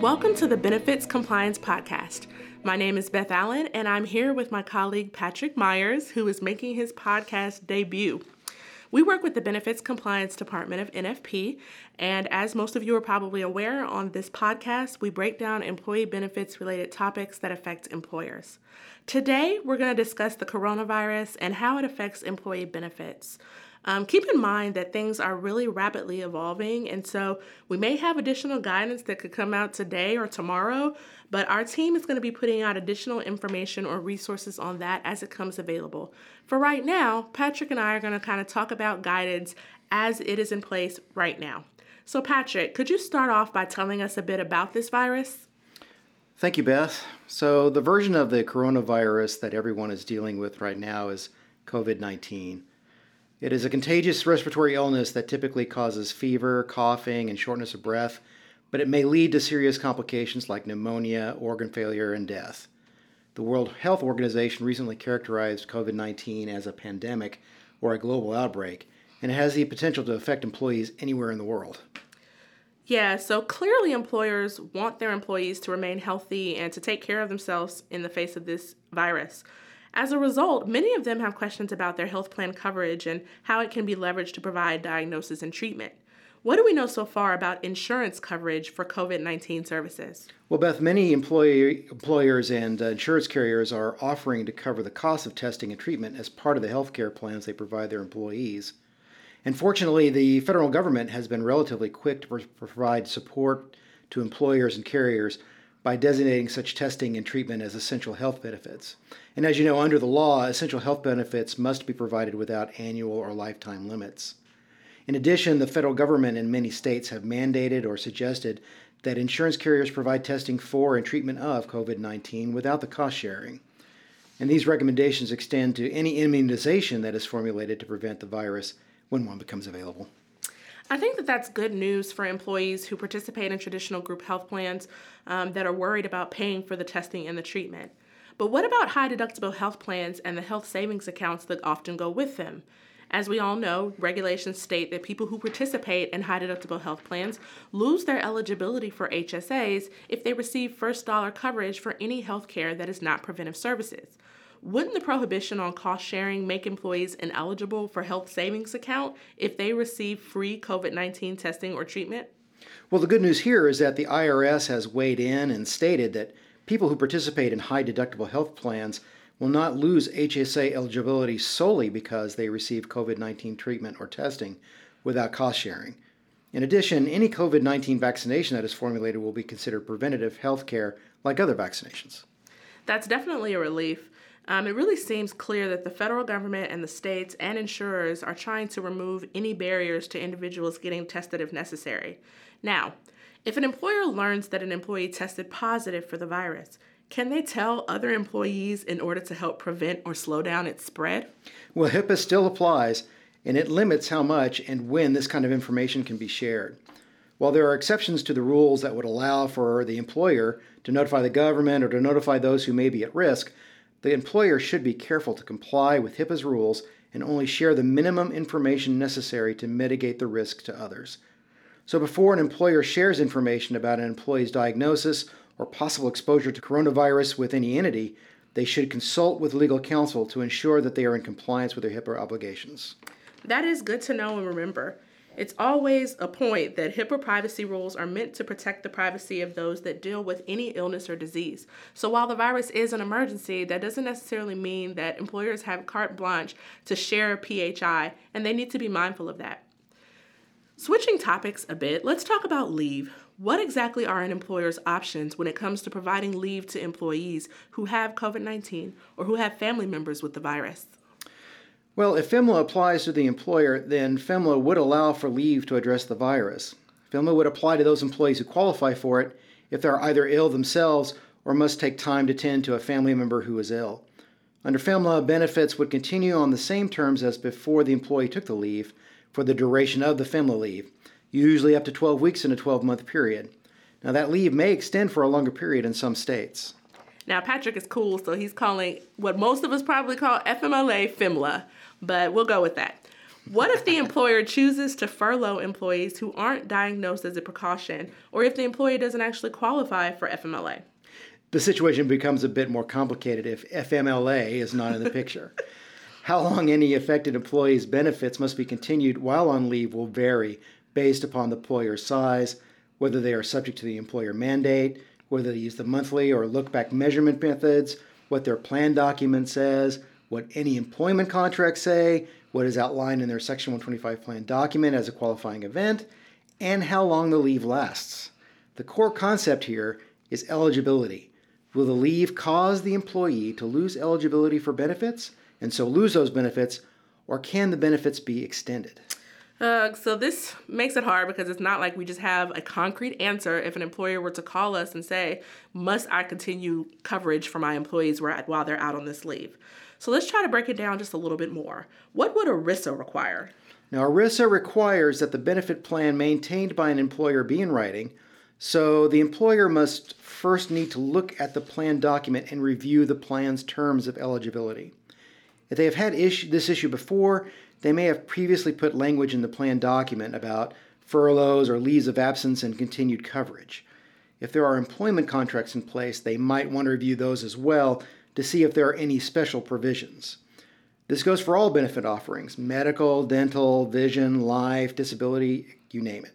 Welcome to the Benefits Compliance Podcast. My name is Beth Allen, and I'm here with my colleague Patrick Myers, who is making his podcast debut. We work with the Benefits Compliance Department of NFP, and as most of you are probably aware, on this podcast, we break down employee benefits related topics that affect employers. Today, we're going to discuss the coronavirus and how it affects employee benefits. Um, keep in mind that things are really rapidly evolving, and so we may have additional guidance that could come out today or tomorrow, but our team is going to be putting out additional information or resources on that as it comes available. For right now, Patrick and I are going to kind of talk about guidance as it is in place right now. So, Patrick, could you start off by telling us a bit about this virus? Thank you, Beth. So, the version of the coronavirus that everyone is dealing with right now is COVID 19. It is a contagious respiratory illness that typically causes fever, coughing, and shortness of breath, but it may lead to serious complications like pneumonia, organ failure, and death. The World Health Organization recently characterized COVID 19 as a pandemic or a global outbreak, and it has the potential to affect employees anywhere in the world. Yeah, so clearly employers want their employees to remain healthy and to take care of themselves in the face of this virus. As a result, many of them have questions about their health plan coverage and how it can be leveraged to provide diagnosis and treatment. What do we know so far about insurance coverage for COVID 19 services? Well, Beth, many employee, employers and uh, insurance carriers are offering to cover the cost of testing and treatment as part of the health care plans they provide their employees. And fortunately, the federal government has been relatively quick to provide support to employers and carriers by designating such testing and treatment as essential health benefits. And as you know, under the law, essential health benefits must be provided without annual or lifetime limits. In addition, the federal government and many states have mandated or suggested that insurance carriers provide testing for and treatment of COVID 19 without the cost sharing. And these recommendations extend to any immunization that is formulated to prevent the virus when one becomes available. I think that that's good news for employees who participate in traditional group health plans um, that are worried about paying for the testing and the treatment. But what about high deductible health plans and the health savings accounts that often go with them? As we all know, regulations state that people who participate in high deductible health plans lose their eligibility for HSAs if they receive first dollar coverage for any health care that is not preventive services. Wouldn't the prohibition on cost sharing make employees ineligible for health savings account if they receive free COVID 19 testing or treatment? Well, the good news here is that the IRS has weighed in and stated that people who participate in high deductible health plans will not lose HSA eligibility solely because they receive COVID 19 treatment or testing without cost sharing. In addition, any COVID 19 vaccination that is formulated will be considered preventative health care like other vaccinations. That's definitely a relief. Um, it really seems clear that the federal government and the states and insurers are trying to remove any barriers to individuals getting tested if necessary. Now, if an employer learns that an employee tested positive for the virus, can they tell other employees in order to help prevent or slow down its spread? Well, HIPAA still applies, and it limits how much and when this kind of information can be shared. While there are exceptions to the rules that would allow for the employer to notify the government or to notify those who may be at risk, the employer should be careful to comply with HIPAA's rules and only share the minimum information necessary to mitigate the risk to others. So, before an employer shares information about an employee's diagnosis or possible exposure to coronavirus with any entity, they should consult with legal counsel to ensure that they are in compliance with their HIPAA obligations. That is good to know and remember. It's always a point that HIPAA privacy rules are meant to protect the privacy of those that deal with any illness or disease. So while the virus is an emergency, that doesn't necessarily mean that employers have carte blanche to share PHI, and they need to be mindful of that. Switching topics a bit, let's talk about leave. What exactly are an employer's options when it comes to providing leave to employees who have COVID 19 or who have family members with the virus? Well, if FMLA applies to the employer, then FMLA would allow for leave to address the virus. FMLA would apply to those employees who qualify for it if they're either ill themselves or must take time to tend to a family member who is ill. Under FMLA, benefits would continue on the same terms as before the employee took the leave for the duration of the FMLA leave, usually up to 12 weeks in a 12 month period. Now, that leave may extend for a longer period in some states. Now, Patrick is cool, so he's calling what most of us probably call FMLA FMLA, but we'll go with that. What if the employer chooses to furlough employees who aren't diagnosed as a precaution, or if the employee doesn't actually qualify for FMLA? The situation becomes a bit more complicated if FMLA is not in the picture. How long any affected employee's benefits must be continued while on leave will vary based upon the employer's size, whether they are subject to the employer mandate, whether they use the monthly or look back measurement methods, what their plan document says, what any employment contracts say, what is outlined in their Section 125 plan document as a qualifying event, and how long the leave lasts. The core concept here is eligibility. Will the leave cause the employee to lose eligibility for benefits and so lose those benefits, or can the benefits be extended? Uh, so this makes it hard because it's not like we just have a concrete answer. If an employer were to call us and say, "Must I continue coverage for my employees while they're out on this leave?" So let's try to break it down just a little bit more. What would ERISA require? Now, ERISA requires that the benefit plan maintained by an employer be in writing, so the employer must first need to look at the plan document and review the plan's terms of eligibility. If they have had issue, this issue before, they may have previously put language in the plan document about furloughs or leaves of absence and continued coverage. If there are employment contracts in place, they might want to review those as well to see if there are any special provisions. This goes for all benefit offerings medical, dental, vision, life, disability, you name it.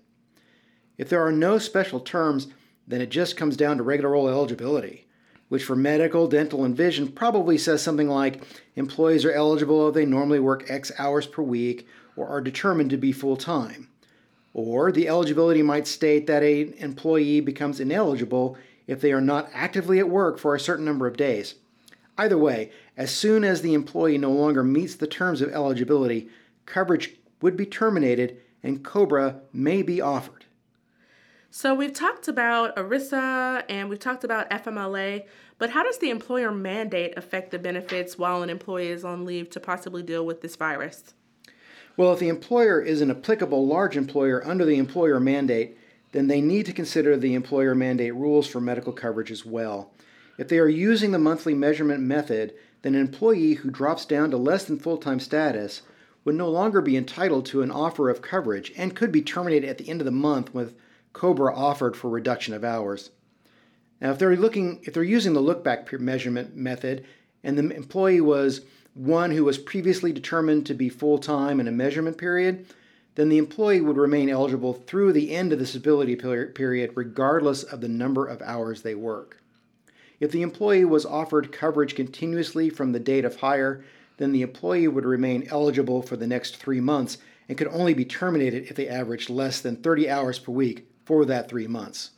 If there are no special terms, then it just comes down to regular old eligibility, which for medical, dental, and vision probably says something like employees are eligible if they normally work X hours per week or are determined to be full time. Or the eligibility might state that an employee becomes ineligible if they are not actively at work for a certain number of days. Either way, as soon as the employee no longer meets the terms of eligibility, coverage would be terminated and COBRA may be offered. So we've talked about ERISA and we've talked about FMLA, but how does the employer mandate affect the benefits while an employee is on leave to possibly deal with this virus? Well, if the employer is an applicable large employer under the employer mandate, then they need to consider the employer mandate rules for medical coverage as well. If they are using the monthly measurement method, then an employee who drops down to less than full time status would no longer be entitled to an offer of coverage and could be terminated at the end of the month with COBRA offered for reduction of hours. Now, if they're looking, if they're using the look-back measurement method, and the employee was one who was previously determined to be full time in a measurement period, then the employee would remain eligible through the end of the stability period, regardless of the number of hours they work. If the employee was offered coverage continuously from the date of hire, then the employee would remain eligible for the next three months and could only be terminated if they averaged less than 30 hours per week for that three months.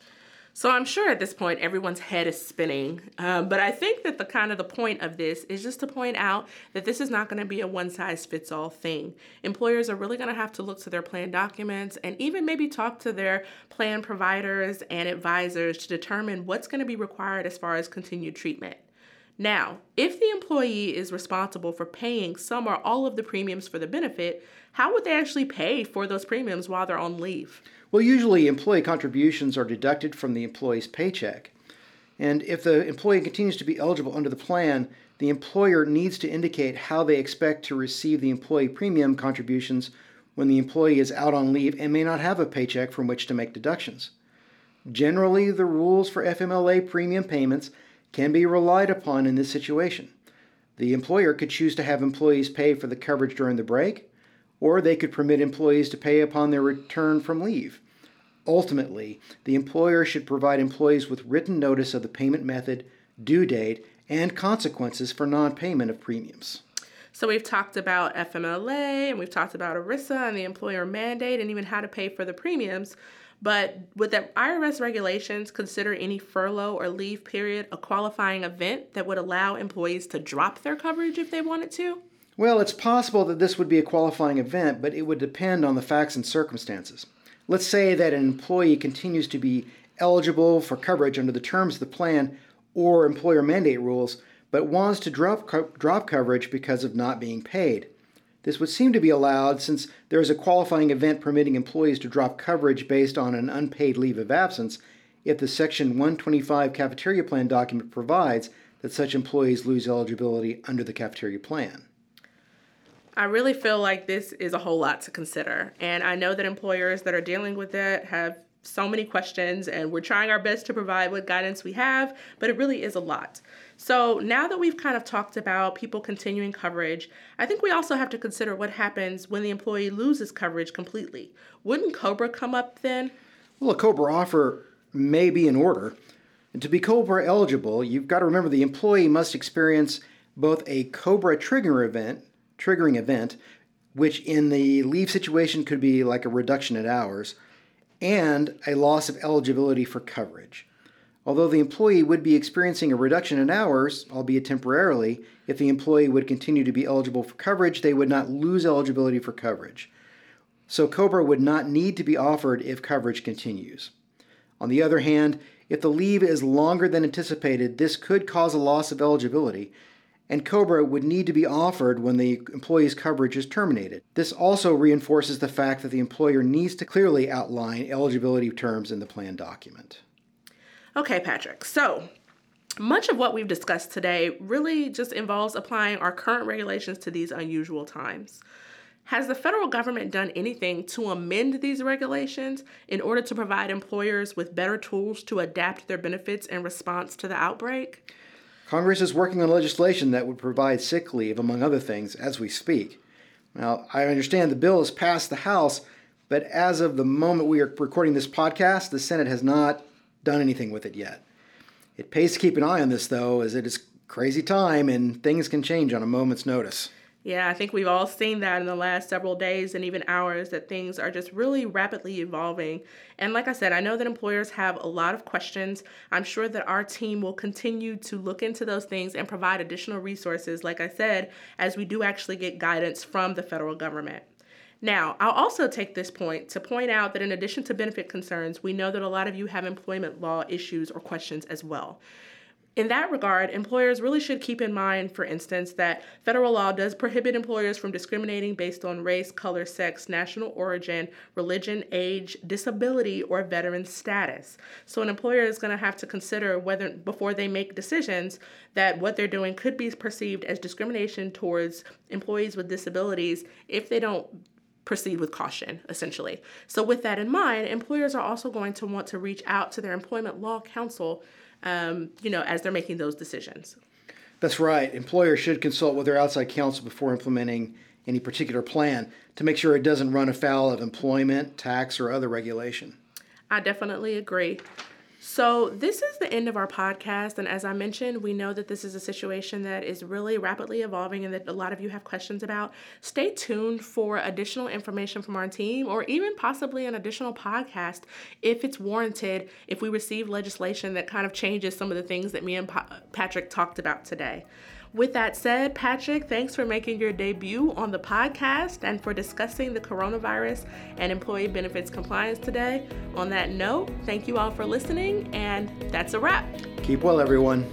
So I'm sure at this point everyone's head is spinning. Um, but I think that the kind of the point of this is just to point out that this is not going to be a one size fits all thing. Employers are really going to have to look to their plan documents and even maybe talk to their plan providers and advisors to determine what's going to be required as far as continued treatment. Now, if the employee is responsible for paying some or all of the premiums for the benefit, how would they actually pay for those premiums while they're on leave? Well, usually employee contributions are deducted from the employee's paycheck. And if the employee continues to be eligible under the plan, the employer needs to indicate how they expect to receive the employee premium contributions when the employee is out on leave and may not have a paycheck from which to make deductions. Generally, the rules for FMLA premium payments can be relied upon in this situation. The employer could choose to have employees pay for the coverage during the break, or they could permit employees to pay upon their return from leave. Ultimately, the employer should provide employees with written notice of the payment method, due date, and consequences for non payment of premiums. So, we've talked about FMLA and we've talked about ERISA and the employer mandate and even how to pay for the premiums. But would the IRS regulations consider any furlough or leave period a qualifying event that would allow employees to drop their coverage if they wanted to? Well, it's possible that this would be a qualifying event, but it would depend on the facts and circumstances. Let's say that an employee continues to be eligible for coverage under the terms of the plan or employer mandate rules, but wants to drop, co- drop coverage because of not being paid. This would seem to be allowed since there is a qualifying event permitting employees to drop coverage based on an unpaid leave of absence if the Section 125 cafeteria plan document provides that such employees lose eligibility under the cafeteria plan. I really feel like this is a whole lot to consider. And I know that employers that are dealing with it have so many questions, and we're trying our best to provide what guidance we have, but it really is a lot. So, now that we've kind of talked about people continuing coverage, I think we also have to consider what happens when the employee loses coverage completely. Wouldn't COBRA come up then? Well, a COBRA offer may be in order. And to be COBRA eligible, you've got to remember the employee must experience both a COBRA trigger event triggering event, which in the leave situation could be like a reduction in hours, and a loss of eligibility for coverage. Although the employee would be experiencing a reduction in hours, albeit temporarily, if the employee would continue to be eligible for coverage, they would not lose eligibility for coverage. So COBRA would not need to be offered if coverage continues. On the other hand, if the leave is longer than anticipated, this could cause a loss of eligibility, and COBRA would need to be offered when the employee's coverage is terminated. This also reinforces the fact that the employer needs to clearly outline eligibility terms in the plan document. Okay, Patrick. So, much of what we've discussed today really just involves applying our current regulations to these unusual times. Has the federal government done anything to amend these regulations in order to provide employers with better tools to adapt their benefits in response to the outbreak? Congress is working on legislation that would provide sick leave, among other things, as we speak. Now, I understand the bill has passed the House, but as of the moment we are recording this podcast, the Senate has not done anything with it yet. It pays to keep an eye on this, though, as it is crazy time and things can change on a moment's notice. Yeah, I think we've all seen that in the last several days and even hours that things are just really rapidly evolving. And like I said, I know that employers have a lot of questions. I'm sure that our team will continue to look into those things and provide additional resources, like I said, as we do actually get guidance from the federal government. Now, I'll also take this point to point out that in addition to benefit concerns, we know that a lot of you have employment law issues or questions as well. In that regard, employers really should keep in mind, for instance, that federal law does prohibit employers from discriminating based on race, color, sex, national origin, religion, age, disability, or veteran status. So an employer is going to have to consider whether, before they make decisions, that what they're doing could be perceived as discrimination towards employees with disabilities if they don't proceed with caution, essentially. So, with that in mind, employers are also going to want to reach out to their employment law counsel um, you know, as they're making those decisions. That's right. Employers should consult with their outside counsel before implementing any particular plan to make sure it doesn't run afoul of employment, tax, or other regulation. I definitely agree. So, this is the end of our podcast. And as I mentioned, we know that this is a situation that is really rapidly evolving and that a lot of you have questions about. Stay tuned for additional information from our team or even possibly an additional podcast if it's warranted, if we receive legislation that kind of changes some of the things that me and pa- Patrick talked about today. With that said, Patrick, thanks for making your debut on the podcast and for discussing the coronavirus and employee benefits compliance today. On that note, thank you all for listening, and that's a wrap. Keep well, everyone.